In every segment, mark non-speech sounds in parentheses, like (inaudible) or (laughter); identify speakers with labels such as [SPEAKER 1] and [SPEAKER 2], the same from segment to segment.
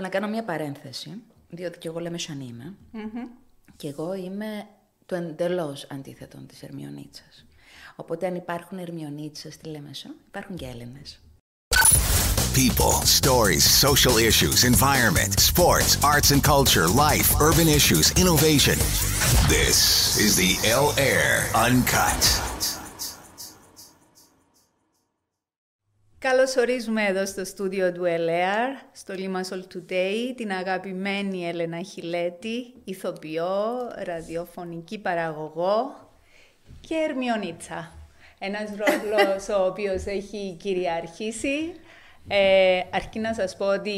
[SPEAKER 1] να κάνω μια παρένθεση, διότι και εγώ λέμε σαν είμαι. Και εγώ είμαι το εντελώς αντίθετο της Ερμιονίτσας. Οπότε αν υπάρχουν Ερμιονίτσες στη Λέμεσο, υπάρχουν και Έλληνες.
[SPEAKER 2] People, stories, social issues, environment, sports, arts and culture, life, urban issues, innovation. This is the L Air Uncut.
[SPEAKER 3] Καλώς ορίζουμε εδώ στο στούντιο του ΕΛΕΑΡ, στο Limassol Today, την αγαπημένη Έλενα Χιλέτη, ηθοποιό, ραδιοφωνική παραγωγό και Ερμιονίτσα. Ένας ρόλος ο οποίος έχει κυριαρχήσει. Ε, αρκεί να σας πω ότι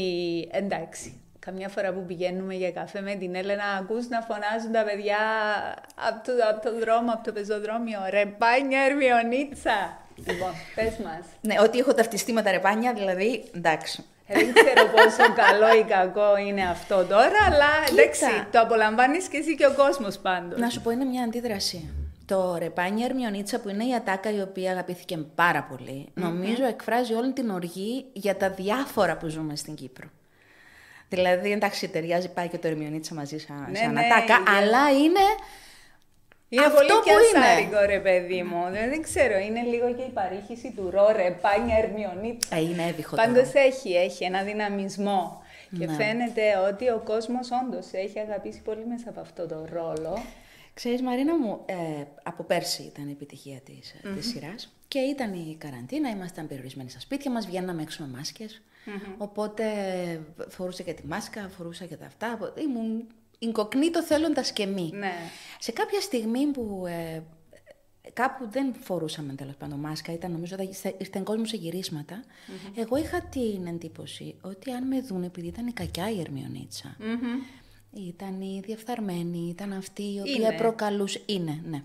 [SPEAKER 3] εντάξει, καμιά φορά που πηγαίνουμε για καφέ με την Έλενα, ακούς να φωνάζουν τα παιδιά από το, από το δρόμο, από το πεζοδρόμιο, «Ρε πάνια Ερμιονίτσα». Λοιπόν, πες μας.
[SPEAKER 1] Ναι, ότι έχω ταυτιστεί με τα ρεπάνια, δηλαδή, εντάξει.
[SPEAKER 3] Ε, Δεν ξέρω πόσο καλό ή κακό είναι αυτό τώρα, αλλά εντάξει, το απολαμβάνεις και εσύ και ο κόσμος πάντως.
[SPEAKER 1] Να σου πω, είναι μια αντίδραση. Το ρεπάνια Ερμιονίτσα που είναι η ατάκα η οποία αγαπήθηκε πάρα πολύ, νομίζω εκφράζει όλη την οργή για τα διάφορα που ζούμε στην Κύπρο. Δηλαδή, εντάξει, ταιριάζει πάει και το Ερμιονίτσα μαζί σαν,
[SPEAKER 3] Ναι,
[SPEAKER 1] σαν
[SPEAKER 3] ναι,
[SPEAKER 1] ατάκα,
[SPEAKER 3] είναι-
[SPEAKER 1] αλλά είναι
[SPEAKER 3] Είναι
[SPEAKER 1] αυτό
[SPEAKER 3] πολύ
[SPEAKER 1] που
[SPEAKER 3] και
[SPEAKER 1] είναι.
[SPEAKER 3] ασάρικο, ρε παιδί μου. Δεν, δεν ξέρω, είναι λίγο και η παρήχηση του ρο, ρε, πάνια, ερμιονίτσα.
[SPEAKER 1] Ε, είναι έβυχο
[SPEAKER 3] Πάντως
[SPEAKER 1] τώρα.
[SPEAKER 3] έχει, έχει ένα δυναμισμό. Και
[SPEAKER 1] Ναι.
[SPEAKER 3] φαίνεται ότι ο κόσμος όντως έχει αγαπήσει πολύ μέσα από αυτό το ρόλο.
[SPEAKER 1] Ξέρεις Μαρίνα μου, ε, από πέρσι ήταν η επιτυχία της, mm της σειράς και ήταν η καραντίνα, ήμασταν περιορισμένοι στα σπίτια μας, βγαίναμε έξω με μάσκες, οπότε φορούσα και τη μάσκα, φορούσα και τα αυτά, οπότε ήμουν incognito θέλοντας και μη.
[SPEAKER 3] Ναι.
[SPEAKER 1] Σε κάποια στιγμή που ε, κάπου δεν φορούσαμε τέλος πάντων μάσκα, ήταν νομίζω ότι ήρθε- ήρθε κόσμος σε γυρισματα εγώ είχα την εντύπωση ότι αν με δουν, επειδή ήταν η κακιά η Ερμιονίτσα, ήταν η διεφθαρμένη, ήταν αυτή η οποία
[SPEAKER 3] Είναι.
[SPEAKER 1] προκαλούσε. Είναι, ναι.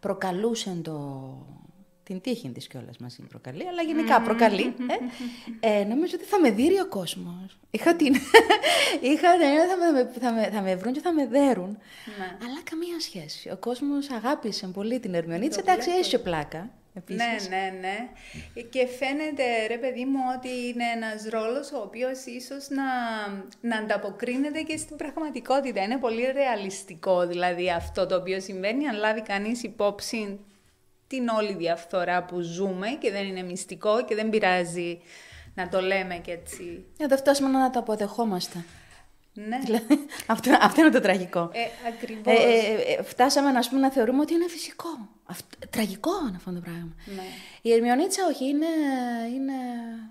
[SPEAKER 1] Προκαλούσε το. Την τύχη της κιόλας μας την προκαλεί, αλλά γενικά προκαλεί. Ε. Ε, νομίζω ότι θα με δει ο κόσμος. Είχα την. (laughs) Είχα την έννοια θα με, θα, με, θα με βρουν και θα με δέρουν.
[SPEAKER 3] Ναι.
[SPEAKER 1] Αλλά καμία σχέση. Ο κόσμος αγάπησε πολύ την Ερμιονίτσα. Εντάξει, έχει και πλάκα. Επίσης.
[SPEAKER 3] Ναι, ναι, ναι. Και φαίνεται, ρε παιδί μου, ότι είναι ένας ρόλος ο οποίος ίσως να, να ανταποκρίνεται και στην πραγματικότητα. Είναι πολύ ρεαλιστικό, δηλαδή, αυτό το οποίο συμβαίνει, αν λάβει κανείς υπόψη την όλη διαφθορά που ζούμε και δεν είναι μυστικό και δεν πειράζει να το λέμε και έτσι.
[SPEAKER 1] Να το φτάσουμε να το αποδεχόμαστε.
[SPEAKER 3] Ναι,
[SPEAKER 1] Δηλαδή, αυτό, αυτό είναι το τραγικό.
[SPEAKER 3] ε, ακριβώς.
[SPEAKER 1] Ε, ε, ε, φτάσαμε να, πούμε, να θεωρούμε ότι είναι φυσικό. Αυτό, τραγικό είναι αυτό το πράγμα.
[SPEAKER 3] Ναι.
[SPEAKER 1] Η Ερμιονίτσα όχι, είναι, είναι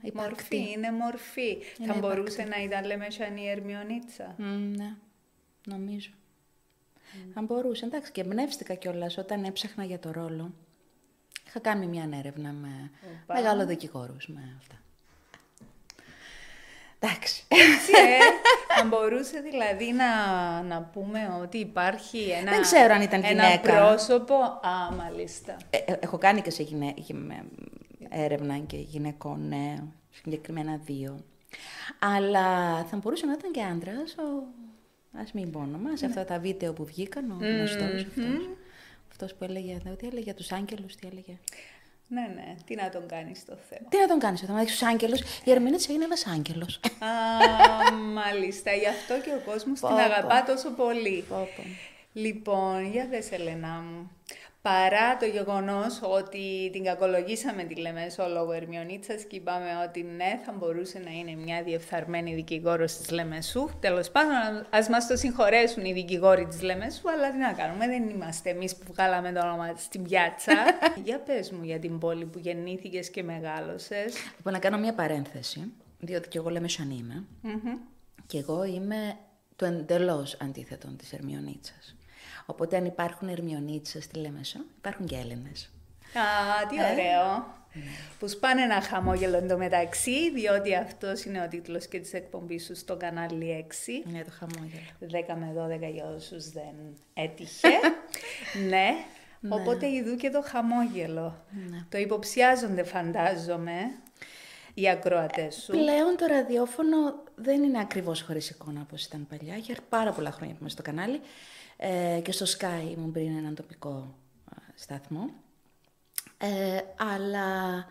[SPEAKER 1] υπαρκτή.
[SPEAKER 3] Μορφή, είναι μορφή.
[SPEAKER 1] Είναι
[SPEAKER 3] Θα μπορούσε να ήταν λέμε σαν η Ερμιονίτσα.
[SPEAKER 1] Μμ, ναι, νομίζω. Αν μπορούσε. Εντάξει, και εμπνεύστηκα κιόλας όταν έψαχνα για το ρόλο. Είχα κάνει μια έρευνα με
[SPEAKER 3] Οπα.
[SPEAKER 1] μεγάλο δικηγόρους με αυτά. Εντάξει.
[SPEAKER 3] Έτσι, ε. (laughs) Αν μπορούσε δηλαδή να, να πούμε ότι υπάρχει ένα,
[SPEAKER 1] Δεν ξέρω αν ήταν
[SPEAKER 3] ένα
[SPEAKER 1] γυναίκα.
[SPEAKER 3] πρόσωπο. Α, μάλιστα.
[SPEAKER 1] Ε, ε, έχω κάνει και σε γυναί... γυ- έρευνα και γυναικών, ναι, συγκεκριμένα δύο. Αλλά θα μπορούσε να ήταν και άντρας. Ο... Α μην πω όνομα, σε αυτά τα βίντεο που βγήκαν, ο γνωστός αυτός. Αυτός που έλεγε, τι έλεγε για τους άγγελους, τι έλεγε.
[SPEAKER 3] Ναι, ναι. Τι να τον κάνεις το θέμα.
[SPEAKER 1] Τι να τον κάνεις, όταν έχεις τους άγγελους, η Ερμηνεία είναι ένας άγγελος.
[SPEAKER 3] Α, μάλιστα. Γι' αυτό και ο κόσμος
[SPEAKER 1] Πω,
[SPEAKER 3] την
[SPEAKER 1] πω.
[SPEAKER 3] αγαπά τόσο πολύ.
[SPEAKER 1] Πω, πω.
[SPEAKER 3] Λοιπόν, για δες Ελένα μου. Παρά το γεγονός ότι την κακολογήσαμε τη Λεμέσο λόγω Ερμιονίτσας και είπαμε ότι ναι, θα μπορούσε να είναι μια διεφθαρμένη δικηγόρος της Λεμεσού. Τέλος πάντων, ας μας το συγχωρέσουν οι δικηγόροι της Λεμεσού, αλλά τι να κάνουμε, δεν είμαστε εμείς που βγάλαμε το όνομα της στην πιάτσα. (laughs) για πες μου για την πόλη που γεννήθηκες και μεγάλωσες.
[SPEAKER 1] Λοιπόν, να κάνω μια παρένθεση, διότι και εγώ λέμε σαν είμαι. Και εγώ είμαι το εντελώς αντίθετο της Ερμιονίτσας. Οπότε αν υπάρχουν Ερμιονίτσες στη Λέμεσο, υπάρχουν και Έλληνες.
[SPEAKER 3] Α, τι ωραίο. Που σπάνε ένα χαμόγελο εντωμεταξύ, διότι αυτός είναι ο τίτλος και της εκπομπής σου στο κανάλι 6.
[SPEAKER 1] Ναι, το χαμόγελο.
[SPEAKER 3] 10 με 12 για όσους δεν έτυχε. (laughs) ναι. Οπότε ειδού και το χαμόγελο. Το υποψιάζονται φαντάζομαι οι ακροατές σου.
[SPEAKER 1] Πλέον το ραδιόφωνο δεν είναι ακριβώς χωρίς εικόνα όπως ήταν παλιά. Για πάρα πολλά χρόνια που είμαι στο κανάλι. Ε, και στο Sky ήμουν πριν έναν τοπικό α, σταθμό. Ε, αλλά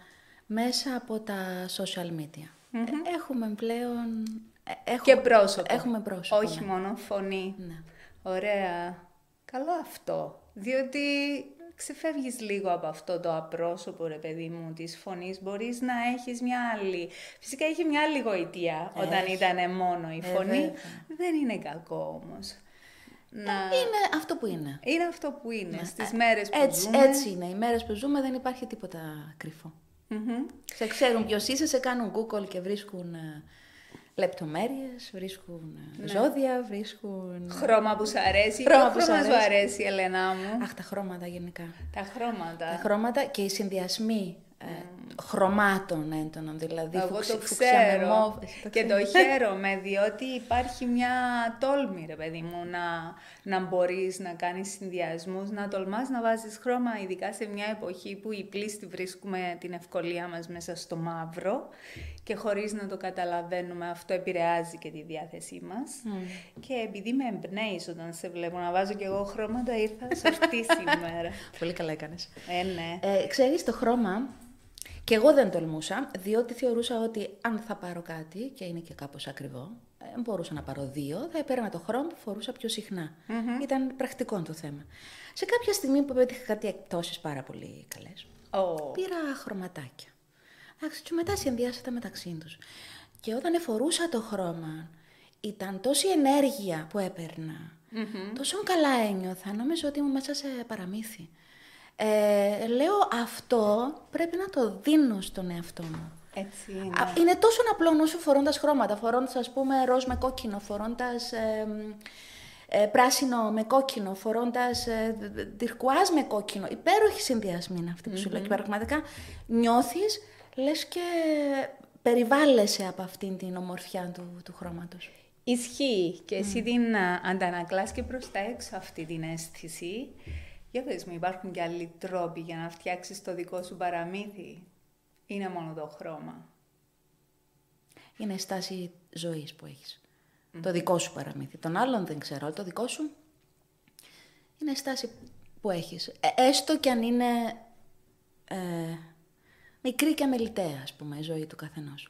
[SPEAKER 1] μέσα από τα social media. Ε, έχουμε πλέον Ε, έχουμε-
[SPEAKER 3] Και πρόσωπο.
[SPEAKER 1] Έχουμε πρόσωπο.
[SPEAKER 3] Όχι
[SPEAKER 1] ναι.
[SPEAKER 3] μόνο φωνή.
[SPEAKER 1] Ναι.
[SPEAKER 3] Ωραία. Καλό αυτό. Διότι ξεφεύγεις λίγο από αυτό το απρόσωπο, ρε παιδί μου, της φωνής. Μπορείς να έχεις μια άλλη... Φυσικά είχε μια άλλη γοητεία όταν
[SPEAKER 1] Έχει.
[SPEAKER 3] ήταν μόνο η
[SPEAKER 1] Ε,
[SPEAKER 3] φωνή.
[SPEAKER 1] βέβαια.
[SPEAKER 3] Δεν είναι κακό όμως. Να...
[SPEAKER 1] Είναι αυτό που είναι.
[SPEAKER 3] Είναι αυτό που είναι.
[SPEAKER 1] Ναι.
[SPEAKER 3] Στις
[SPEAKER 1] Ε,
[SPEAKER 3] μέρες που
[SPEAKER 1] έτσι,
[SPEAKER 3] ζούμε.
[SPEAKER 1] Έτσι είναι. Οι μέρες που ζούμε δεν υπάρχει τίποτα κρυφό.
[SPEAKER 3] Μμμ.
[SPEAKER 1] Σε ξέρουν ποιος είσαι, σε κάνουν Google και βρίσκουν ε, λεπτομέρειες, βρίσκουν ε,
[SPEAKER 3] Ναι.
[SPEAKER 1] ζώδια, βρίσκουν...
[SPEAKER 3] Χρώμα που σου αρέσει.
[SPEAKER 1] Χρώμα
[SPEAKER 3] Ποιο
[SPEAKER 1] που σου
[SPEAKER 3] χρώμα σου
[SPEAKER 1] αρέσει.
[SPEAKER 3] αρέσει, Ελένα μου;
[SPEAKER 1] Αχ, τα χρώματα γενικά.
[SPEAKER 3] Τα χρώματα.
[SPEAKER 1] Τα χρώματα και οι συνδυασμοί ε, χρωμάτων έντονων, δηλαδή
[SPEAKER 3] Εγώ
[SPEAKER 1] φουξι-
[SPEAKER 3] το
[SPEAKER 1] φουξιά με
[SPEAKER 3] ξέρω
[SPEAKER 1] μόβ, εσύ το
[SPEAKER 3] και το
[SPEAKER 1] ξέρεις.
[SPEAKER 3] χαίρομαι διότι υπάρχει μια τόλμη ρε παιδί μου να, να μπορείς να κάνεις συνδυασμούς, να τολμάς να βάζεις χρώμα ειδικά σε μια εποχή που οι πλήστοι βρίσκουμε την ευκολία μας μέσα στο μαύρο και χωρίς να το καταλαβαίνουμε αυτό επηρεάζει και τη διάθεσή μας και επειδή με εμπνέεις όταν σε βλέπω να βάζω κι εγώ χρώματα ήρθα σωστή (laughs) σήμερα.
[SPEAKER 1] Πολύ καλά έκανες.
[SPEAKER 3] ε, ναι.
[SPEAKER 1] Ε, ξέρεις, το χρώμα, και εγώ δεν τολμούσα, διότι θεωρούσα ότι αν θα πάρω κάτι, και είναι και κάπως ακριβό, ε, μπορούσα να πάρω δύο, θα έπαιρνα το χρώμα που φορούσα πιο συχνά. Ήταν πρακτικό το θέμα. Σε κάποια στιγμή που πέτυχα κάτι εκτόσεις πάρα πολύ καλές,
[SPEAKER 3] Ω,
[SPEAKER 1] πήρα χρωματάκια. Εντάξει, και μετά συνδυάσατε μεταξύ τους. Και όταν εφορούσα το χρώμα, ήταν τόση ενέργεια που επαιρνα τόσο καλά ένιωθα, νόμιζα ότι ήμουν μέσα σε παραμύθι. Ε, λέω αυτό πρέπει να το δίνω στον εαυτό μου.
[SPEAKER 3] έτσι είναι.
[SPEAKER 1] Α, Είναι τόσο απλό όσο φορώντας χρώματα. Φορώντας, ας πούμε, ροζ με κόκκινο, φορώντας ε, πράσινο με κόκκινο, φορώντας ε, τυρκουάζ με κόκκινο. Υπέροχη συνδυασμή είναι αυτή που σου λέω. Και πραγματικά νιώθεις, λες και περιβάλλεσαι από αυτήν την ομορφιά του, του χρώματος.
[SPEAKER 3] Ισχύει και εσύ την α, αντανακλάς και προς τα έξω αυτή την αίσθηση. Για πες μου, υπάρχουν και άλλοι τρόποι για να φτιάξεις το δικό σου παραμύθι. Είναι μόνο το χρώμα;
[SPEAKER 1] Είναι η στάση ζωής που έχεις. Το δικό σου παραμύθι. Τον άλλον δεν ξέρω, αλλά το δικό σου είναι η στάση που έχεις. Ε, έστω κι αν είναι ε, μικρή και αμεληταία, ας πούμε, η ζωή του καθενός.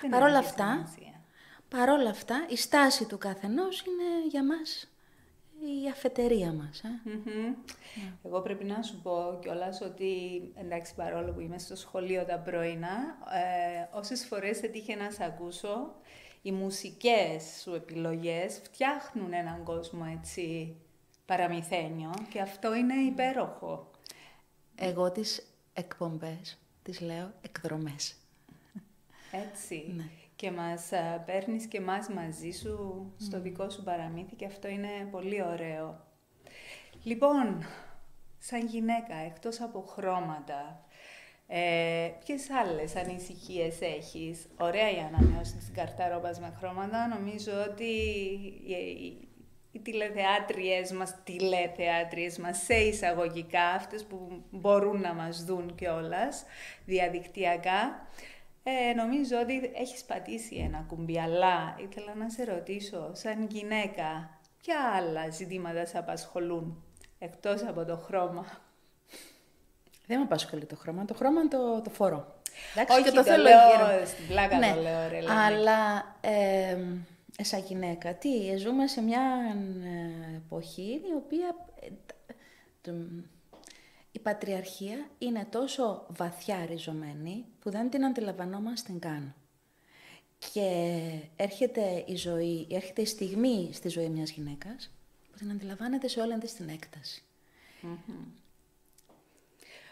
[SPEAKER 3] Δεν
[SPEAKER 1] Παρ' όλα
[SPEAKER 3] έχει
[SPEAKER 1] αυτά,
[SPEAKER 3] σημασία.
[SPEAKER 1] παρόλα αυτά, η στάση του καθενός είναι για μας η αφετερία μας. Ε.
[SPEAKER 3] Μμμ. Εγώ πρέπει να σου πω κιόλας ότι εντάξει, παρόλο που είμαι στο σχολείο τα πρωινά, ε, όσες φορές έτυχε να σε ακούσω, οι μουσικές σου επιλογές φτιάχνουν έναν κόσμο έτσι παραμυθένιο και αυτό είναι υπέροχο.
[SPEAKER 1] Εγώ τις εκπομπές τις λέω εκδρομές.
[SPEAKER 3] Έτσι.
[SPEAKER 1] Ναι.
[SPEAKER 3] Και μας α, παίρνεις και μας μαζί σου στο δικό σου παραμύθι και αυτό είναι πολύ ωραίο. Λοιπόν, σαν γυναίκα, εκτός από χρώματα, ε, ποιες άλλες ανησυχίες έχεις; Ωραία η ανανέωση της καρταρόπας με χρώματα. Νομίζω ότι οι, οι, οι τηλεθεάτριες μας, τηλεθεάτριες μας, σε εισαγωγικά, αυτές που μπορούν να μας δουν κιόλας διαδικτυακά, ε, νομίζω ότι έχεις πατήσει ένα κουμπί, αλλά ήθελα να σε ρωτήσω, σαν γυναίκα, ποια άλλα ζητήματα σε απασχολούν, εκτός από το χρώμα;
[SPEAKER 1] Δεν με απασχολεί το χρώμα. Το χρώμα το, το φορώ. Εντάξει,
[SPEAKER 3] Όχι,
[SPEAKER 1] και το,
[SPEAKER 3] το
[SPEAKER 1] θέλω
[SPEAKER 3] λέω
[SPEAKER 1] γύρω.
[SPEAKER 3] στην πλάκα το λέω, ρε, Λένα.
[SPEAKER 1] Αλλά ε, ε, σαν γυναίκα, τι, ε, ζούμε σε μια ε, εποχή η οποία ε, τ- το- η πατριαρχία είναι τόσο βαθιά ριζωμένη που δεν την αντιλαμβανόμαστε καν. Και έρχεται η ζωή, έρχεται η στιγμή στη ζωή μιας γυναίκας που την αντιλαμβάνεται σε όλη της την έκταση.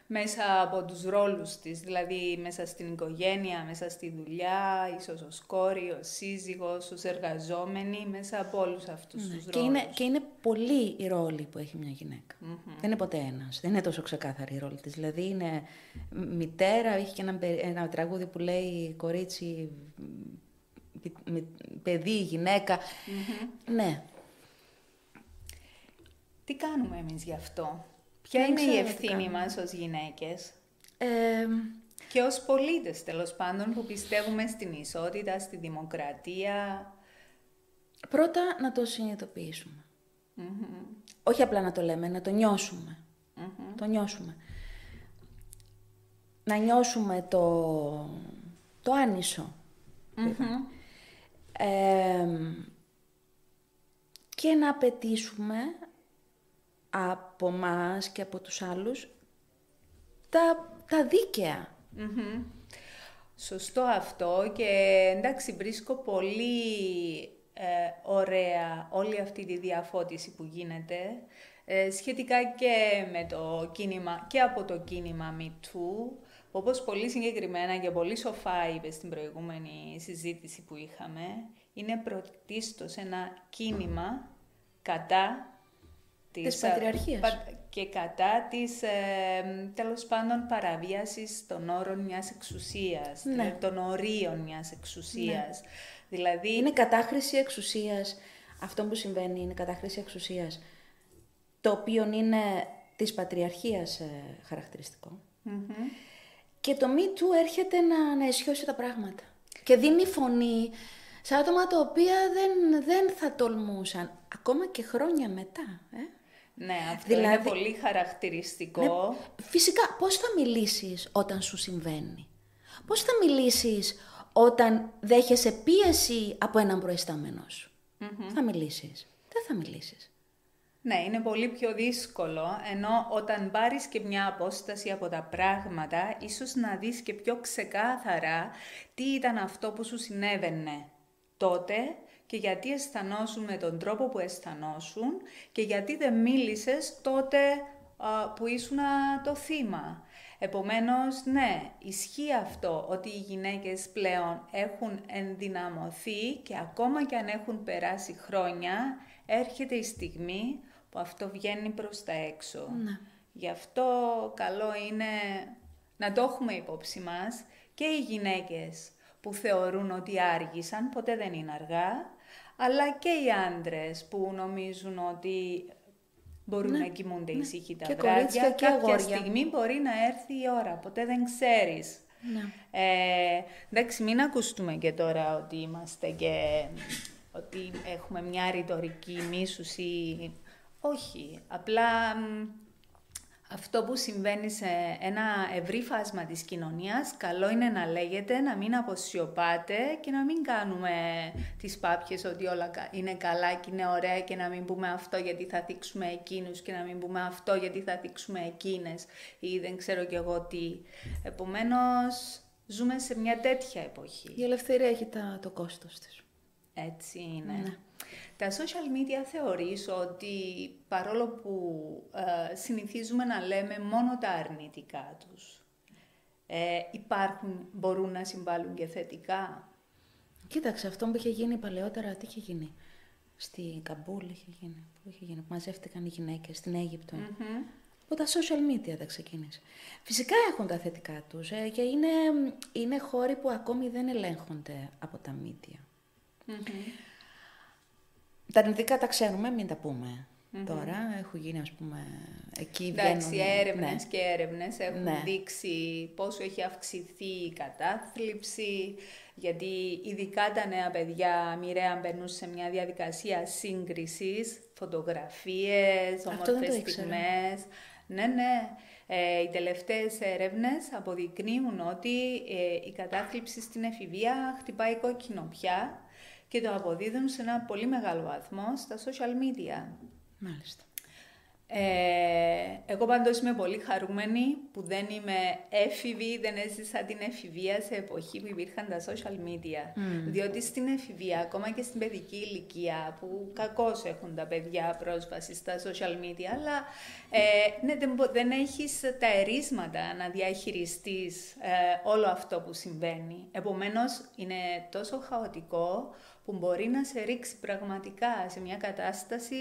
[SPEAKER 3] Μέσα από τους ρόλους της, δηλαδή μέσα στην οικογένεια, μέσα στη δουλειά, ίσως ως κόρη, ως σύζυγος, ως εργαζόμενη, μέσα από όλους αυτούς τους ρόλους.
[SPEAKER 1] Και είναι, και είναι πολλοί οι ρόλοι που έχει μια γυναικα Δεν είναι ποτέ ένας. Δεν είναι τόσο ξεκάθαρη η ρόλη της. Δηλαδή είναι μητέρα, έχει και ένα, πε- ένα τραγούδι που λέει κορίτσι, μ, μ, παιδί, γυναίκα. Ναι.
[SPEAKER 3] Τι κάνουμε εμείς γι' αυτό; Ποια
[SPEAKER 1] Δεν
[SPEAKER 3] είναι η
[SPEAKER 1] ξέρω τι
[SPEAKER 3] ευθύνη
[SPEAKER 1] κάνουμε.
[SPEAKER 3] μας ως γυναίκες;
[SPEAKER 1] Ε,
[SPEAKER 3] και ως πολίτες τέλος πάντων που πιστεύουμε στην ισότητα, στη δημοκρατία.
[SPEAKER 1] πρώτα να το συνειδητοποιήσουμε. Όχι απλά να το λέμε, να το νιώσουμε. Το νιώσουμε. Να νιώσουμε το, το άνισο. Εμ, και να απαιτήσουμε από μας και από τους άλλους τα, τα δίκαια.
[SPEAKER 3] Σωστό αυτό και εντάξει βρίσκω πολύ ε, ωραία όλη αυτή τη διαφώτιση που γίνεται ε, σχετικά και με το κίνημα και από το κίνημα MeToo όπως πολύ συγκεκριμένα και πολύ σοφά είπε στην προηγούμενη συζήτηση που είχαμε είναι πρωτίστως ένα κίνημα κατά
[SPEAKER 1] Της
[SPEAKER 3] ε,
[SPEAKER 1] πατριαρχίας.
[SPEAKER 3] πα- και κατά της, ε, τέλος πάντων, παραβίασης των όρων μιας εξουσίας,
[SPEAKER 1] Ναι.
[SPEAKER 3] δηλαδή των ορίων μιας εξουσίας. Δηλαδή,
[SPEAKER 1] Είναι κατάχρηση εξουσίας. Αυτό που συμβαίνει είναι κατάχρηση εξουσίας. Το οποίο είναι της πατριαρχίας ε, χαρακτηριστικό. Και το Me Too έρχεται να, να αισιώσει τα πράγματα. Και δίνει φωνή σε άτομα τα οποία δεν, δεν θα τολμούσαν. Ακόμα και χρόνια μετά. Ε;
[SPEAKER 3] Ναι, αυτό
[SPEAKER 1] δηλαδή-
[SPEAKER 3] είναι πολύ χαρακτηριστικό.
[SPEAKER 1] Ναι, φυσικά, πώς θα μιλήσεις όταν σου συμβαίνει; Πώς θα μιλήσεις όταν δέχεσαι πίεση από έναν προϊστάμενο σου; Θα μιλήσεις. Δεν θα μιλήσεις.
[SPEAKER 3] Ναι, είναι πολύ πιο δύσκολο, ενώ όταν πάρεις και μια απόσταση από τα πράγματα, ίσως να δεις και πιο ξεκάθαρα τι ήταν αυτό που σου συνέβαινε τότε και γιατί αισθανόσουν με τον τρόπο που αισθανόσουν και γιατί δεν μίλησες τότε α, που ήσουν το θύμα. Επομένως, ναι, ισχύει αυτό ότι οι γυναίκες πλέον έχουν ενδυναμωθεί και ακόμα και αν έχουν περάσει χρόνια, έρχεται η στιγμή που αυτό βγαίνει προς τα έξω. Γι' αυτό καλό είναι να το έχουμε υπόψη μας και οι γυναίκες που θεωρούν ότι άργησαν, ποτέ δεν είναι αργά, αλλά και οι άντρες που νομίζουν ότι μπορούν να κοιμούνται ήσυχοι τα
[SPEAKER 1] Και
[SPEAKER 3] βράδια.
[SPEAKER 1] κορίτσια και
[SPEAKER 3] Κάποια
[SPEAKER 1] αγόρια.
[SPEAKER 3] στιγμή μπορεί να έρθει η ώρα, ποτέ δεν ξέρεις. Ε, εντάξει, μην ακουστούμε και τώρα ότι είμαστε και ότι έχουμε μια ρητορική μίσουση. Όχι, απλά μ, αυτό που συμβαίνει σε ένα ευρύ φάσμα της κοινωνίας, καλό είναι να λέγεται, να μην αποσιωπάτε και να μην κάνουμε τις πάπιες ότι όλα κα- είναι καλά και είναι ωραία και να μην πούμε αυτό γιατί θα δείξουμε εκείνους και να μην πούμε αυτό γιατί θα δείξουμε εκείνες ή δεν ξέρω κι εγώ τι. Επομένως, ζούμε σε μια τέτοια εποχή.
[SPEAKER 1] Η ελευθερία έχει τα, το κόστος της.
[SPEAKER 3] Έτσι είναι. Τα social media θεωρείς ότι παρόλο που ε, συνηθίζουμε να λέμε μόνο τα αρνητικά τους, ε, υπάρχουν, μπορούν να συμβάλλουν και θετικά;
[SPEAKER 1] Κοίταξε, αυτό που είχε γίνει παλαιότερα, τι είχε γίνει; Στη Καμπούλ είχε γίνει. Πού είχε γίνει, που μαζεύτηκαν οι γυναίκες, στην αιγυπτο Από τα social media τα ξεκίνησε. Φυσικά έχουν τα θετικά τους ε, και είναι, είναι χώροι που ακόμη δεν ελέγχονται από τα media. Τα αρνητικά τα ξέρουμε, μην τα πούμε τώρα. Έχουν γίνει, ας πούμε, εκεί
[SPEAKER 3] Εντάξει,
[SPEAKER 1] βγαίνουν...
[SPEAKER 3] έρευνες
[SPEAKER 1] ναι.
[SPEAKER 3] και έρευνες έχουν
[SPEAKER 1] Ναι.
[SPEAKER 3] δείξει πόσο έχει αυξηθεί η κατάθλιψη, γιατί ειδικά τα νέα παιδιά μοιραία μπαίνουν σε μια διαδικασία σύγκρισης, φωτογραφίες,
[SPEAKER 1] Αυτό δεν το
[SPEAKER 3] όμορφες
[SPEAKER 1] ήξερα.
[SPEAKER 3] στιγμές. Ναι, ναι. Ε, οι τελευταίες έρευνες αποδεικνύουν ότι ε, η κατάθλιψη στην εφηβεία χτυπάει κόκκινο πια και το αποδίδουν σε ένα πολύ μεγάλο βαθμό στα social media.
[SPEAKER 1] Μάλιστα.
[SPEAKER 3] Ε, εγώ πάντως είμαι πολύ χαρούμενη που δεν είμαι έφηβη, δεν έζησα την εφηβεία σε εποχή που υπήρχαν τα social media. Διότι στην εφηβεία, ακόμα και στην παιδική ηλικία, που κακώς έχουν τα παιδιά πρόσβαση στα social media, αλλά ε, ναι, δεν, μπο- δεν έχεις τα ερίσματα να διαχειριστείς ε, όλο αυτό που συμβαίνει. Επομένως, είναι τόσο χαοτικό που μπορεί να σε ρίξει πραγματικά σε μια κατάσταση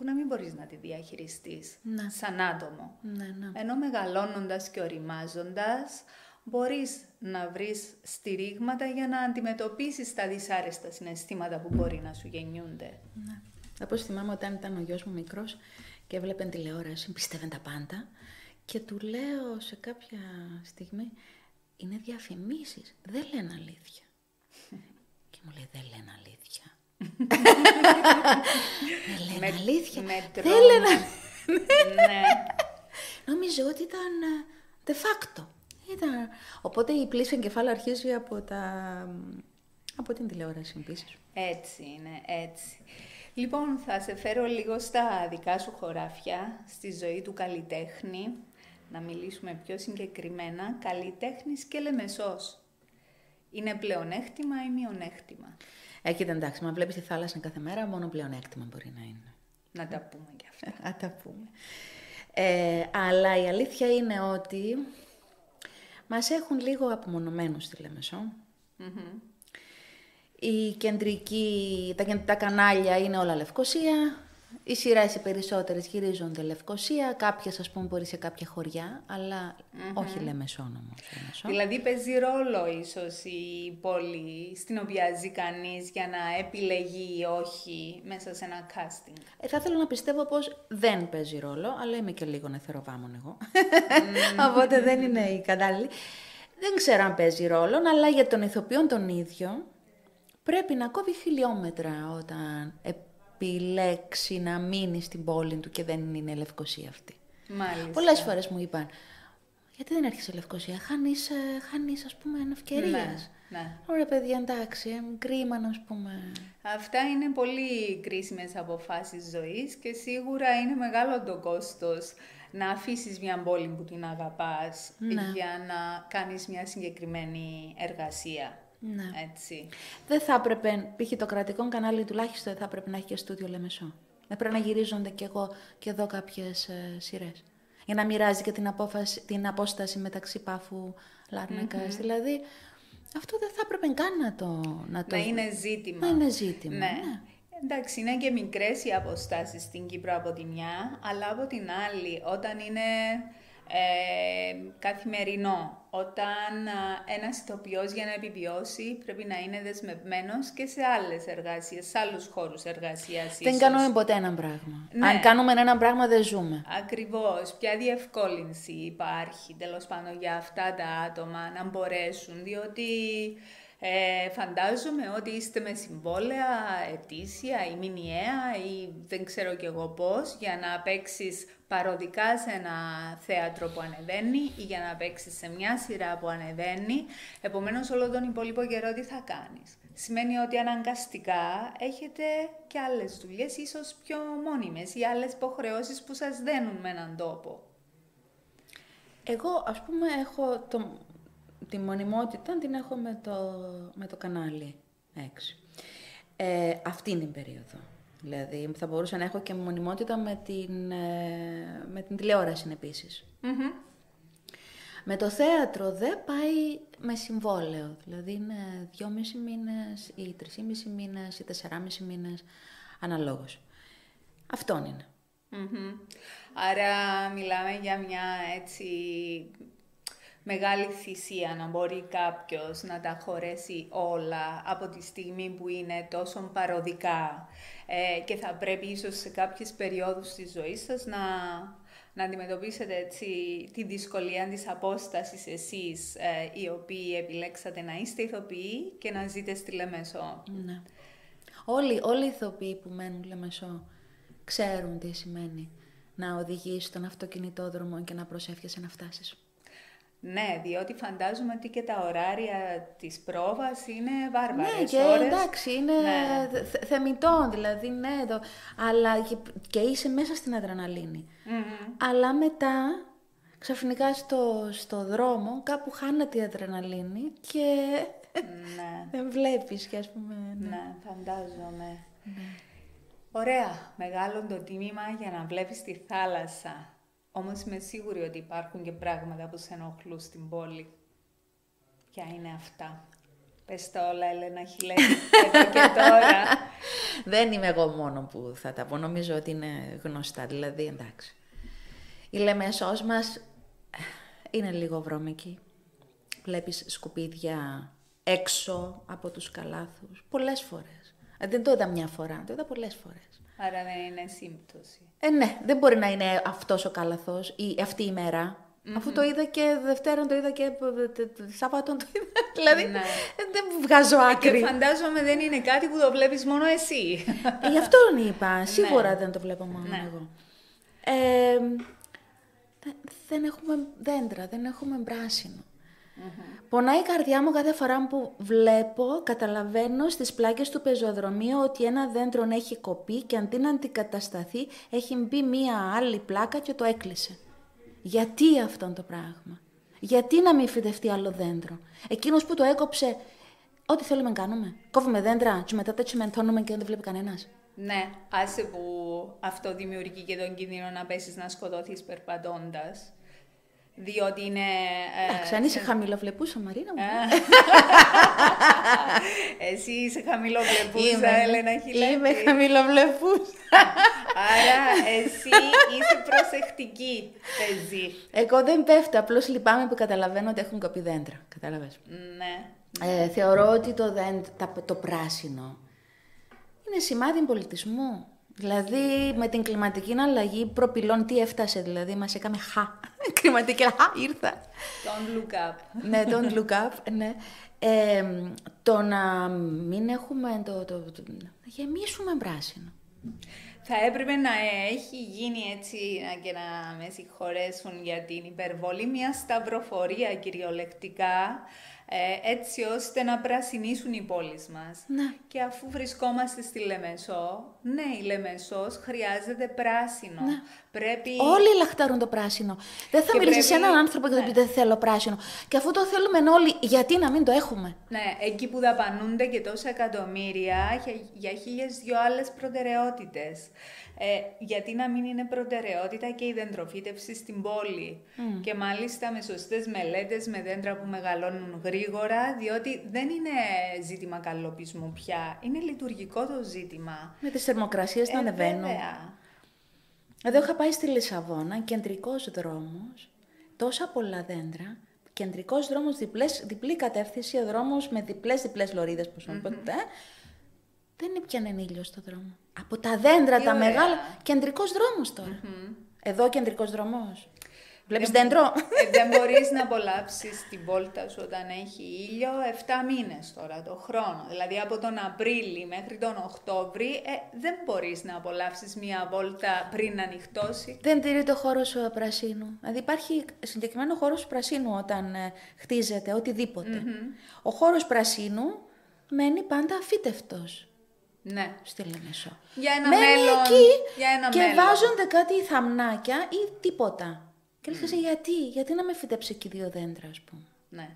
[SPEAKER 3] που να μην μπορείς να τη διαχειριστείς
[SPEAKER 1] Ναι.
[SPEAKER 3] σαν άτομο.
[SPEAKER 1] Ναι, ναι.
[SPEAKER 3] Ενώ μεγαλώνοντας και οριμάζοντας, μπορείς να βρεις στηρίγματα για να αντιμετωπίσεις τα δυσάρεστα συναισθήματα που μπορεί να σου γεννιούνται.
[SPEAKER 1] Ναι. Όπως θυμάμαι όταν ήταν ο γιος μου μικρός και έβλεπε τηλεόραση, πίστευε τα πάντα και του λέω σε κάποια στιγμή, είναι διαφημίσεις, δεν λένε αλήθεια. (laughs) και μου λέει, δεν λένε αλήθεια. Δεν λένε
[SPEAKER 3] Με-
[SPEAKER 1] αλήθεια.
[SPEAKER 3] με
[SPEAKER 1] δεν
[SPEAKER 3] τρόμο.
[SPEAKER 1] λένε
[SPEAKER 3] ναι.
[SPEAKER 1] Νόμιζε ότι ήταν ε, de facto. Ήταν... Οπότε η πλήση εγκεφάλου αρχίζει από τα, Από την τηλεόραση επίσης.
[SPEAKER 3] Έτσι είναι, έτσι. Λοιπόν, θα σε φέρω λίγο στα δικά σου χωράφια, στη ζωή του καλλιτέχνη, να μιλήσουμε πιο συγκεκριμένα, καλλιτέχνης και λεμεσός. Είναι πλεονέκτημα ή μειονέκτημα;
[SPEAKER 1] Ε, κοίτα, εντάξει, μα βλέπεις τη θάλασσα κάθε μέρα, μόνο πλεονέκτημα μπορεί να είναι.
[SPEAKER 3] Να τα πούμε κι αυτά.
[SPEAKER 1] Να τα πούμε. Ε, αλλά η αλήθεια είναι ότι μας έχουν λίγο απομονωμένους στη λεμεσο Η κεντρική, τα, τα κανάλια είναι όλα Λευκοσία, οι σειρές οι περισσότερες γυρίζονται Λευκοσία, κάποιες ας πούμε μπορεί σε κάποια χωριά, αλλά mm-hmm. όχι Λεμεσόν όμω.
[SPEAKER 3] Δηλαδή παίζει ρόλο ίσως η πόλη στην οποία ζει κανείς για να επιλεγεί ή όχι μέσα σε ένα casting;
[SPEAKER 1] Ε, θα ήθελα να πιστεύω πως δεν παίζει ρόλο, αλλά είμαι και λίγο νεθεροβάμων εγώ. (laughs) Οπότε δεν είναι η κατάλληλη. Δεν ξέρω αν παίζει ρόλο, αλλά για τον ηθοποιό τον ίδιο πρέπει να κόβει χιλιόμετρα όταν επιλέξει να μείνει στην πόλη του και δεν είναι Λευκοσία αυτή.
[SPEAKER 3] Μάλιστα.
[SPEAKER 1] Πολλές φορές μου είπαν, γιατί δεν έρχεσαι Λευκοσία, χάνεις, ε, χάνεις ας πούμε ευκαιρίες.
[SPEAKER 3] Ναι, ναι.
[SPEAKER 1] Ωραία παιδιά, εντάξει, ε, κρίμα να πούμε.
[SPEAKER 3] Αυτά είναι πολύ κρίσιμες αποφάσεις ζωής και σίγουρα είναι μεγάλο το κόστος να αφήσεις μια πόλη που την αγαπάς
[SPEAKER 1] Ναι.
[SPEAKER 3] για να κάνεις μια συγκεκριμένη εργασία.
[SPEAKER 1] Ναι.
[SPEAKER 3] Έτσι.
[SPEAKER 1] Δεν θα έπρεπε, π.χ. το κρατικό κανάλι τουλάχιστον δεν θα έπρεπε να έχει και στούντιο Λεμεσό. Δεν πρέπει να γυρίζονται και, εγώ, και εδώ κάποιες ε, σειρές. Για να μοιράζει και την, απόφαση, την απόσταση μεταξύ Πάφου Λάρνακας. Δηλαδή, αυτό δεν θα έπρεπε καν να το... Να, το...
[SPEAKER 3] Να είναι ζήτημα.
[SPEAKER 1] Να είναι ζήτημα,
[SPEAKER 3] Ναι.
[SPEAKER 1] ναι.
[SPEAKER 3] Εντάξει, είναι και μικρές οι αποστάσεις στην Κύπρο από τη μια, αλλά από την άλλη, όταν είναι ε, καθημερινό, όταν α, ένας ηθοποιός για να επιβιώσει πρέπει να είναι δεσμευμένος και σε άλλες εργασίες, σε άλλους χώρους εργασίας
[SPEAKER 1] Δεν
[SPEAKER 3] ίσως.
[SPEAKER 1] κάνουμε ποτέ ένα πράγμα.
[SPEAKER 3] Ναι.
[SPEAKER 1] Αν κάνουμε ένα πράγμα δεν ζούμε.
[SPEAKER 3] Ακριβώς. Ποια διευκόλυνση υπάρχει τέλος πάντων για αυτά τα άτομα να μπορέσουν, διότι ε, φαντάζομαι ότι είστε με συμβόλαια ετήσια ή μηνιαία ή δεν ξέρω κι εγώ πώς για να παίξεις παροδικά σε ένα θέατρο που ανεβαίνει ή για να παίξεις σε μια σειρά που ανεβαίνει. Επομένως όλο τον υπόλοιπο καιρό τι θα κάνεις; Σημαίνει ότι αναγκαστικά έχετε και άλλες δουλειές, ίσως πιο μόνιμες ή άλλες υποχρεώσεις που σας δένουν με έναν τόπο.
[SPEAKER 1] Εγώ, ας πούμε, έχω το, τη μονιμότητα, την έχω με το, με το κανάλι 6. Ε, αυτήν την περίοδο. Δηλαδή, θα μπορούσα να έχω και μονιμότητα με την, ε, με την τηλεόραση επίσης. Με το θέατρο δεν πάει με συμβόλαιο. Δηλαδή, είναι δυόμισι μήνες ή τρισήμισι μήνες ή τεσσεράμισι μήνες, αναλόγως. Αυτόν είναι.
[SPEAKER 3] Μμμ. Άρα μιλάμε για μια έτσι μεγάλη θυσία να μπορεί κάποιος να τα χωρέσει όλα από τη στιγμή που είναι τόσο παροδικά ε, και θα πρέπει ίσως σε κάποιες περιόδους της ζωής σας να, να αντιμετωπίσετε έτσι τη δυσκολία της απόστασης εσείς ε, οι οποίοι επιλέξατε να είστε ηθοποιοί και να ζείτε στη Λεμεσό.
[SPEAKER 1] Ναι. Όλοι, όλοι οι ηθοποιοί που μένουν Λεμεσό ξέρουν τι σημαίνει να οδηγείς στον αυτοκινητόδρομο και να προσεύχεσαι να φτάσεις.
[SPEAKER 3] Ναι, διότι φαντάζομαι ότι και τα ωράρια της πρόβας είναι βάρβαρες
[SPEAKER 1] Ναι, και
[SPEAKER 3] ώρες.
[SPEAKER 1] εντάξει, είναι
[SPEAKER 3] Ναι.
[SPEAKER 1] θε- θε- θεμητό, δηλαδή, ναι, το, αλλά και, και είσαι μέσα στην αδρεναλίνη.
[SPEAKER 3] Μμμ.
[SPEAKER 1] Αλλά μετά, ξαφνικά στο, στο δρόμο, κάπου χάνεται η αδρεναλίνη και
[SPEAKER 3] Ναι. (laughs)
[SPEAKER 1] δεν βλέπεις και ας πούμε... ναι.
[SPEAKER 3] Ναι, φαντάζομαι. Ωραία, μεγάλο το τίμημα για να βλέπεις τη θάλασσα. Όμως είμαι σίγουρη ότι υπάρχουν και πράγματα που σε ενοχλούν στην πόλη. Ποια είναι αυτά; Πες τα όλα, Έλενα Χιλέτη, (laughs) εδώ και τώρα.
[SPEAKER 1] Δεν είμαι εγώ μόνο που θα τα πω, νομίζω ότι είναι γνωστά, δηλαδή εντάξει. Η Λεμεσός μας είναι λίγο βρώμικη. Βλέπεις σκουπίδια έξω από τους καλάθους, πολλές φορές. Ε, Δεν το είδα μια φορά, το είδα πολλές φορές.
[SPEAKER 3] Άρα δεν είναι σύμπτωση.
[SPEAKER 1] Ε, ναι, δεν μπορεί να είναι αυτός ο καλαθός ή αυτή η μέρα. Αφού το είδα και Δευτέρα, το είδα και ε, τε- τε- Σάββατο, το είδα. δηλαδή,
[SPEAKER 3] Ναι.
[SPEAKER 1] ε, δεν βγάζω
[SPEAKER 3] Και
[SPEAKER 1] άκρη.
[SPEAKER 3] φαντάζομαι δεν είναι κάτι που το βλέπεις μόνο εσύ.
[SPEAKER 1] Ε, Γι' αυτό είπα. Σίγουρα δεν το βλέπω μόνο
[SPEAKER 3] Ναι.
[SPEAKER 1] εγώ. Ε, δε- δεν έχουμε δέντρα, δεν έχουμε πράσινο. Πονάει η καρδιά μου κάθε φορά που βλέπω, καταλαβαίνω στις πλάκες του πεζοδρομίου ότι ένα δέντρο έχει κοπεί και αντί να αντικατασταθεί έχει μπει μία άλλη πλάκα και το έκλεισε. Γιατί αυτό το πράγμα; Γιατί να μην φυτευτεί άλλο δέντρο; Εκείνος που το έκοψε, ό,τι θέλουμε να κάνουμε. Κόβουμε δέντρα και μετά τα τσιμεντώνουμε και δεν το βλέπει κανένας.
[SPEAKER 3] Ναι, άσε που αυτό δημιουργεί και τον κίνδυνο να πέσεις να σκοτώθεις περπατώντας. Διότι είναι.
[SPEAKER 1] ε, Εντάξει, αν είσαι χαμηλοβλεπούσα, Μαρίνα μου. (laughs)
[SPEAKER 3] Εσύ είσαι χαμηλοβλεπούσα, Έλενα Χιλέτη.
[SPEAKER 1] Είμαι χαμηλοβλεπούσα.
[SPEAKER 3] Άρα εσύ είσαι προσεκτική, παιδί.
[SPEAKER 1] Εγώ δεν πέφτω, απλώς λυπάμαι που καταλαβαίνω ότι έχουν κοπεί δέντρα. Κατάλαβες.
[SPEAKER 3] Ναι.
[SPEAKER 1] Ε, θεωρώ ότι το, δέντ, τα- το πράσινο είναι σημάδι πολιτισμού. Δηλαδή με την κλιματική αλλαγή προπυλών τι έφτασε, δηλαδή μας έκαμε χα. (laughs) Κλιματική χα, ήρθα.
[SPEAKER 3] Don't look up.
[SPEAKER 1] ναι, don't look up, ναι. Ε, το να μην έχουμε, το, το, το- να γεμίσουμε πράσινο.
[SPEAKER 3] Θα έπρεπε να έχει γίνει έτσι να- και να με συγχωρέσουν για την υπερβολή μιας σταυροφορία κυριολεκτικά ε, έτσι ώστε να πρασινίσουν οι πόλεις μας.
[SPEAKER 1] Ναι.
[SPEAKER 3] Και αφού βρισκόμαστε στη Λεμεσό, ναι η Λεμεσός χρειάζεται πράσινο. Πρέπει...
[SPEAKER 1] Όλοι λαχταρούν το πράσινο. Δεν θα
[SPEAKER 3] Και
[SPEAKER 1] μιλήσεις σε
[SPEAKER 3] πρέπει-
[SPEAKER 1] έναν άνθρωπο και θα
[SPEAKER 3] ναι.
[SPEAKER 1] πει δεν θέλω πράσινο. Και αφού το θέλουμε όλοι, γιατί να μην το έχουμε;
[SPEAKER 3] Ναι, εκεί που δαπανούνται και τόσα εκατομμύρια για- για χίλιες δυο άλλες προτεραιότητες. Ε, γιατί να μην είναι προτεραιότητα και η δεντροφύτευση στην πόλη; Και μάλιστα με σωστές μελέτες, με δέντρα που μεγαλώνουν γρήγορα, διότι δεν είναι ζήτημα καλοπισμού πια. Είναι λειτουργικό το ζήτημα.
[SPEAKER 1] Με τις θερμοκρασίες να
[SPEAKER 3] Ε,
[SPEAKER 1] ανεβαίνουν.
[SPEAKER 3] βέβαια.
[SPEAKER 1] Εδώ είχα πάει στη Λισαβόνα, κεντρικός δρόμος, τόσα πολλά δέντρα, κεντρικός δρόμος, διπλές, διπλή κατεύθυνση, ο δρόμος με διπλές διπλές λωρίδες, πώς να πω, ε, δεν έπιανε ήλιο στο δρόμο. Από τα δέντρα
[SPEAKER 3] Τι
[SPEAKER 1] τα
[SPEAKER 3] ωραία.
[SPEAKER 1] μεγάλα, κεντρικός δρόμος τώρα. Εδώ κεντρικός δρόμος. Βλέπεις
[SPEAKER 3] Δεν-
[SPEAKER 1] δέντρο;
[SPEAKER 3] Ε, δεν μπορείς να απολαύσεις την βόλτα σου όταν έχει ήλιο 7 μήνες τώρα το χρόνο. Δηλαδή από τον Απρίλη μέχρι τον Οκτώβρη ε, δεν μπορείς να απολαύσεις μία βόλτα πριν ανοιχτώσει.
[SPEAKER 1] Δεν τηρεί το χώρο σου πρασίνου. Δηλαδή υπάρχει συγκεκριμένο χώρος πρασίνου όταν ε, χτίζεται οτιδήποτε. Ο χώρος πρασίνου μένει πάντα αφύτευτος
[SPEAKER 3] Ναι.
[SPEAKER 1] στη Λεμεσό.
[SPEAKER 3] Για ένα
[SPEAKER 1] Μένει
[SPEAKER 3] μέλλον.
[SPEAKER 1] εκεί
[SPEAKER 3] για ένα
[SPEAKER 1] και
[SPEAKER 3] μέλλον.
[SPEAKER 1] βάζονται κάτι θαμνάκια ή τίποτα. Και λες εσύ γιατί, γιατί να με φυτέψει εκεί δύο δέντρα ας πούμε.
[SPEAKER 3] Ναι.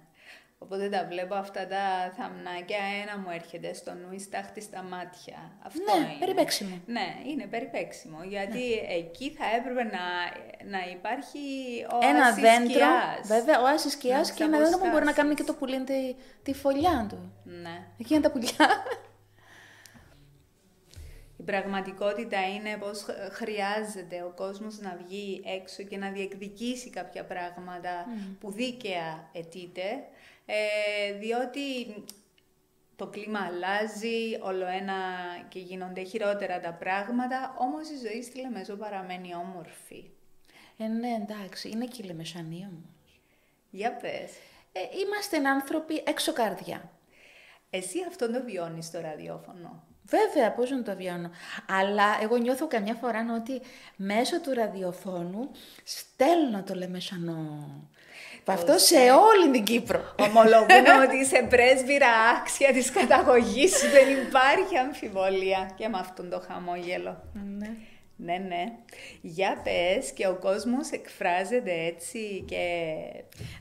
[SPEAKER 3] Οπότε τα βλέπω αυτά τα θαμνάκια, ένα μου έρχεται στο νου, η στάχτη στα μάτια. Αυτό
[SPEAKER 1] Ναι,
[SPEAKER 3] είναι.
[SPEAKER 1] περιπέξιμο.
[SPEAKER 3] Ναι, είναι περιπέξιμο, γιατί εκεί θα έπρεπε να, να υπάρχει ο
[SPEAKER 1] Ένα δέντρο,
[SPEAKER 3] σκιάς.
[SPEAKER 1] βέβαια, ο άσης σκιάς
[SPEAKER 3] Να
[SPEAKER 1] και ένα δέντρο που μπορεί να
[SPEAKER 3] αποστάσεις.
[SPEAKER 1] κάνει και το πουλί τη, τη φωλιά του.
[SPEAKER 3] Ναι.
[SPEAKER 1] Εκεί είναι τα πουλιά.
[SPEAKER 3] Η πραγματικότητα είναι πως χ- χρειάζεται ο κόσμος να βγει έξω και να διεκδικήσει κάποια πράγματα που δίκαια αιτείται, ε, διότι το κλίμα αλλάζει, όλο ένα και γίνονται χειρότερα τα πράγματα, όμως η ζωή στη Λεμεσό παραμένει όμορφη.
[SPEAKER 1] Ε, ναι, εντάξει, είναι και η Λεμεσανή όμως.
[SPEAKER 3] Για πες,
[SPEAKER 1] Ε, είμαστε άνθρωποι έξω καρδιά.
[SPEAKER 3] εσύ αυτό το βιώνεις στο ραδιόφωνο;
[SPEAKER 1] Βέβαια, πώς να το βιώνω. Αλλά εγώ νιώθω καμιά φορά ότι μέσω του ραδιοφώνου στέλνω το λεμεσανό. Αυτό σε όλη την Κύπρο.
[SPEAKER 3] Ομολογούμε (laughs) ότι είσαι πρέσβυρα άξια της καταγωγής σου, δεν υπάρχει αμφιβολία και με αυτόν το χαμόγελο.
[SPEAKER 1] ναι.
[SPEAKER 3] Ναι, ναι. Για πες και ο κόσμος εκφράζεται έτσι και...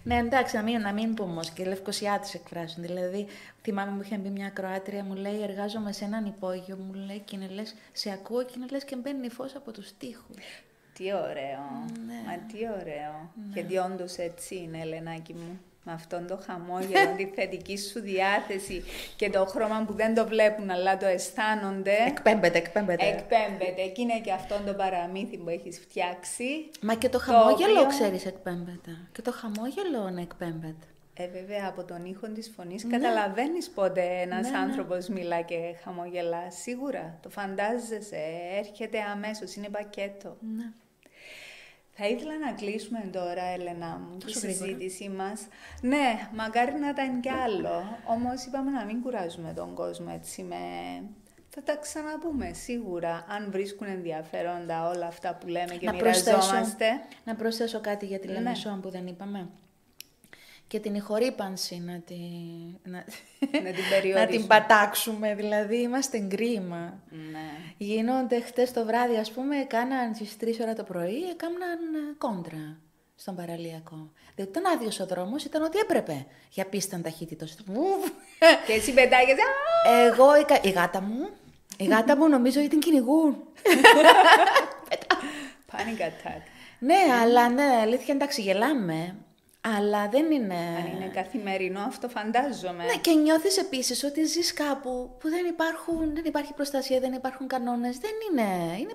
[SPEAKER 1] ναι, εντάξει, να μην, να μην πούμε όμως και οι Λευκοσιάτες εκφράζουν. Δηλαδή, θυμάμαι μου είχε μπει μια Κροάτρια, μου λέει, εργάζομαι σε έναν υπόγειο, μου λέει, και είναι λες, σε ακούω και είναι λες και μπαίνει φως από τους τοίχους.
[SPEAKER 3] Τι ωραίο.
[SPEAKER 1] Ναι.
[SPEAKER 3] Μα τι ωραίο. Γιατί όντως έτσι είναι, Ελενάκη μου. Με αυτόν το χαμόγελο, τη θετική σου διάθεση και το χρώμα που δεν το βλέπουν αλλά το αισθάνονται.
[SPEAKER 1] Εκπέμπεται, εκπέμπεται.
[SPEAKER 3] Εκπέμπεται. Και είναι και αυτόν το παραμύθι που έχεις φτιάξει.
[SPEAKER 1] Μα και το χαμόγελο,
[SPEAKER 3] οποίο-
[SPEAKER 1] ξέρεις, εκπέμπεται. Και το χαμόγελο να εκπέμπεται.
[SPEAKER 3] Ε, βέβαια, από τον ήχο της φωνής καταλαβαίνεις πότε ένας
[SPEAKER 1] Ναι, ναι.
[SPEAKER 3] άνθρωπος μιλά και χαμογελά. Σίγουρα, το φαντάζεσαι, έρχεται αμέσως, είναι πακέτο.
[SPEAKER 1] Ναι.
[SPEAKER 3] Θα ήθελα να κλείσουμε τώρα, Έλενα μου, τη
[SPEAKER 1] Τόσο γρήγορα.
[SPEAKER 3] συζήτησή μας. Ναι, μακάρι να ήταν κι άλλο, όμως είπαμε να μην κουράζουμε τον κόσμο έτσι με... Θα τα ξαναπούμε σίγουρα, αν βρίσκουν ενδιαφέροντα όλα αυτά που λέμε και
[SPEAKER 1] να προσθέσω,
[SPEAKER 3] μοιραζόμαστε.
[SPEAKER 1] να προσθέσω κάτι για τη
[SPEAKER 3] Ναι.
[SPEAKER 1] Λεμεσό που δεν είπαμε. Και την ηχορύπανση να την, να...
[SPEAKER 3] να την (laughs) περιορίσουμε.
[SPEAKER 1] να την πατάξουμε, δηλαδή είμαστε γκρίμα.
[SPEAKER 3] Ναι.
[SPEAKER 1] Γίνονται χτες το βράδυ, ας πούμε, κάναν στις 3 ώρα το πρωί, έκαναν ε, κόντρα στον παραλιακό. Δεν ήταν άδειος ο δρόμος, ήταν ότι έπρεπε για πίστα ταχύτητος. (laughs)
[SPEAKER 3] και εσύ πετάγεσαι.
[SPEAKER 1] Εγώ, η, η γάτα μου, η γάτα μου νομίζω ότι την κυνηγούν.
[SPEAKER 3] Panic attack.
[SPEAKER 1] Ναι, αλλά ναι, αλήθεια εντάξει, γελάμε. Αλλά δεν είναι.
[SPEAKER 3] Αν είναι καθημερινό, αυτό φαντάζομαι.
[SPEAKER 1] Ναι, και νιώθεις επίσης ότι ζεις κάπου που δεν, υπάρχουν, δεν υπάρχει προστασία, δεν υπάρχουν κανόνες. Δεν είναι. Είναι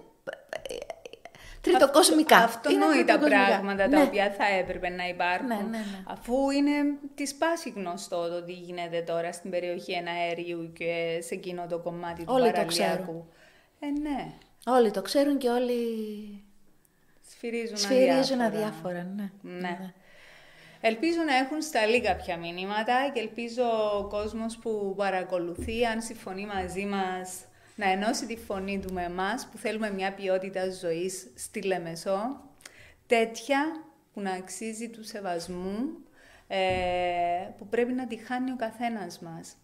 [SPEAKER 1] τριτοκοσμικά.
[SPEAKER 3] Αυτονόητα πράγματα τα ναι. οποία θα έπρεπε να υπάρχουν.
[SPEAKER 1] Ναι, ναι, ναι.
[SPEAKER 3] Αφού είναι της πάσης γνωστό το τι γίνεται τώρα στην περιοχή εναέριου και σε εκείνο το κομμάτι του
[SPEAKER 1] όλοι
[SPEAKER 3] παραλιακού.
[SPEAKER 1] Το
[SPEAKER 3] ε, ναι.
[SPEAKER 1] Όλοι το ξέρουν και όλοι
[SPEAKER 3] σφυρίζουν,
[SPEAKER 1] σφυρίζουν
[SPEAKER 3] αδιάφορα.
[SPEAKER 1] αδιάφορα. ναι.
[SPEAKER 3] Ναι. Ελπίζω να έχουν σταλεί κάποια μηνύματα και ελπίζω ο κόσμος που παρακολουθεί, αν συμφωνεί μαζί μας, να ενώσει τη φωνή του με εμάς που θέλουμε μια ποιότητα ζωής στη Λεμεσό, τέτοια που να αξίζει του σεβασμού, ε, που πρέπει να τη χάνει ο καθένας μας.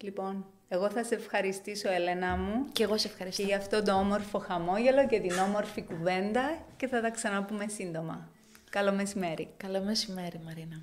[SPEAKER 3] Λοιπόν, εγώ θα σε ευχαριστήσω, Ελένα μου.
[SPEAKER 1] Και εγώ σε ευχαριστώ.
[SPEAKER 3] Και για αυτό το όμορφο χαμόγελο και την όμορφη κουβέντα και θα τα ξαναπούμε σύντομα. Καλό μεσημέρι.
[SPEAKER 1] Καλό μεσημέρι, Μαρίνα.